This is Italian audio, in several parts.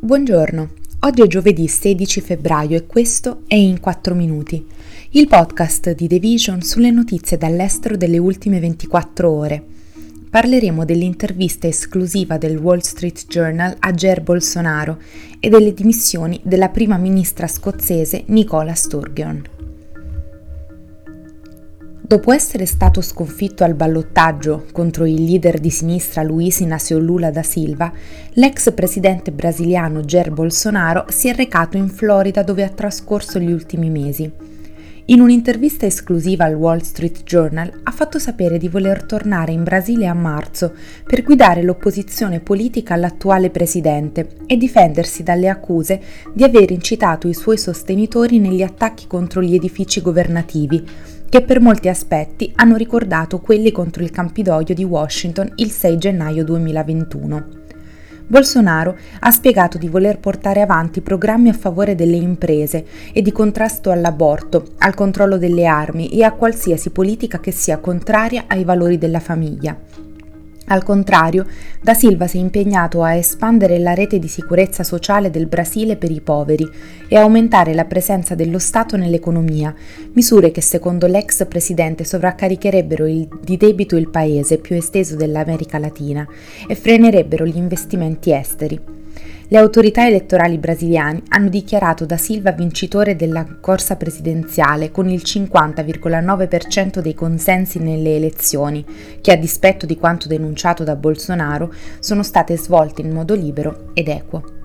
Buongiorno, oggi è giovedì 16 febbraio e questo è In 4 Minuti, il podcast di The Vision sulle notizie dall'estero delle ultime 24 ore. Parleremo dell'intervista esclusiva del Wall Street Journal a Jair Bolsonaro e delle dimissioni della prima ministra scozzese Nicola Sturgeon. Dopo essere stato sconfitto al ballottaggio contro il leader di sinistra Luiz Inácio Lula da Silva, l'ex presidente brasiliano Jair Bolsonaro si è recato in Florida dove ha trascorso gli ultimi mesi. In un'intervista esclusiva al Wall Street Journal ha fatto sapere di voler tornare in Brasile a marzo per guidare l'opposizione politica all'attuale presidente e difendersi dalle accuse di aver incitato i suoi sostenitori negli attacchi contro gli edifici governativi che per molti aspetti hanno ricordato quelli contro il Campidoglio di Washington il 6 gennaio 2021. Bolsonaro ha spiegato di voler portare avanti programmi a favore delle imprese e di contrasto all'aborto, al controllo delle armi e a qualsiasi politica che sia contraria ai valori della famiglia. Al contrario, Da Silva si è impegnato a espandere la rete di sicurezza sociale del Brasile per i poveri e aumentare la presenza dello Stato nell'economia, misure che secondo l'ex presidente sovraccaricherebbero il, di debito il paese più esteso dell'America Latina e frenerebbero gli investimenti esteri. Le autorità elettorali brasiliane hanno dichiarato da Silva vincitore della corsa presidenziale con il 50,9% dei consensi nelle elezioni, che a dispetto di quanto denunciato da Bolsonaro sono state svolte in modo libero ed equo.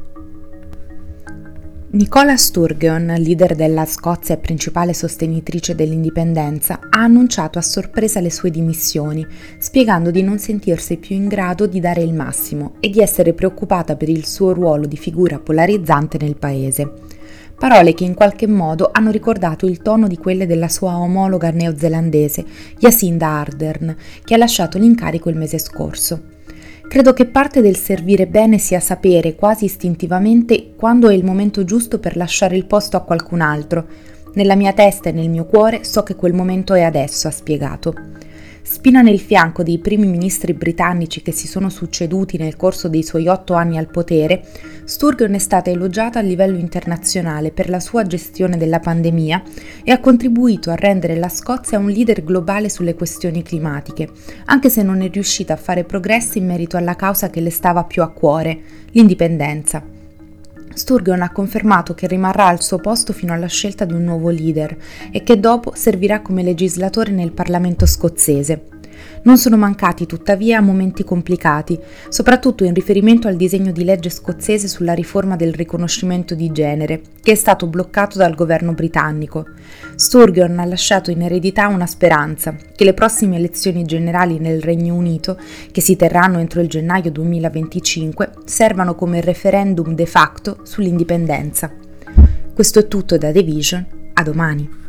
Nicola Sturgeon, leader della Scozia e principale sostenitrice dell'indipendenza, ha annunciato a sorpresa le sue dimissioni, spiegando di non sentirsi più in grado di dare il massimo e di essere preoccupata per il suo ruolo di figura polarizzante nel paese. Parole che in qualche modo hanno ricordato il tono di quelle della sua omologa neozelandese, Jacinda Ardern, che ha lasciato l'incarico il mese scorso. Credo che parte del servire bene sia sapere quasi istintivamente quando è il momento giusto per lasciare il posto a qualcun altro. Nella mia testa e nel mio cuore so che quel momento è adesso, ha spiegato spina nel fianco dei primi ministri britannici che si sono succeduti nel corso dei suoi otto anni al potere, Sturgeon è stata elogiata a livello internazionale per la sua gestione della pandemia e ha contribuito a rendere la Scozia un leader globale sulle questioni climatiche, anche se non è riuscita a fare progressi in merito alla causa che le stava più a cuore, l'indipendenza. Sturgeon ha confermato che rimarrà al suo posto fino alla scelta di un nuovo leader e che dopo servirà come legislatore nel Parlamento scozzese. Non sono mancati tuttavia momenti complicati, soprattutto in riferimento al disegno di legge scozzese sulla riforma del riconoscimento di genere, che è stato bloccato dal governo britannico. Sturgeon ha lasciato in eredità una speranza, che le prossime elezioni generali nel Regno Unito, che si terranno entro il gennaio 2025, servano come referendum de facto sull'indipendenza. Questo è tutto da The Vision, a domani.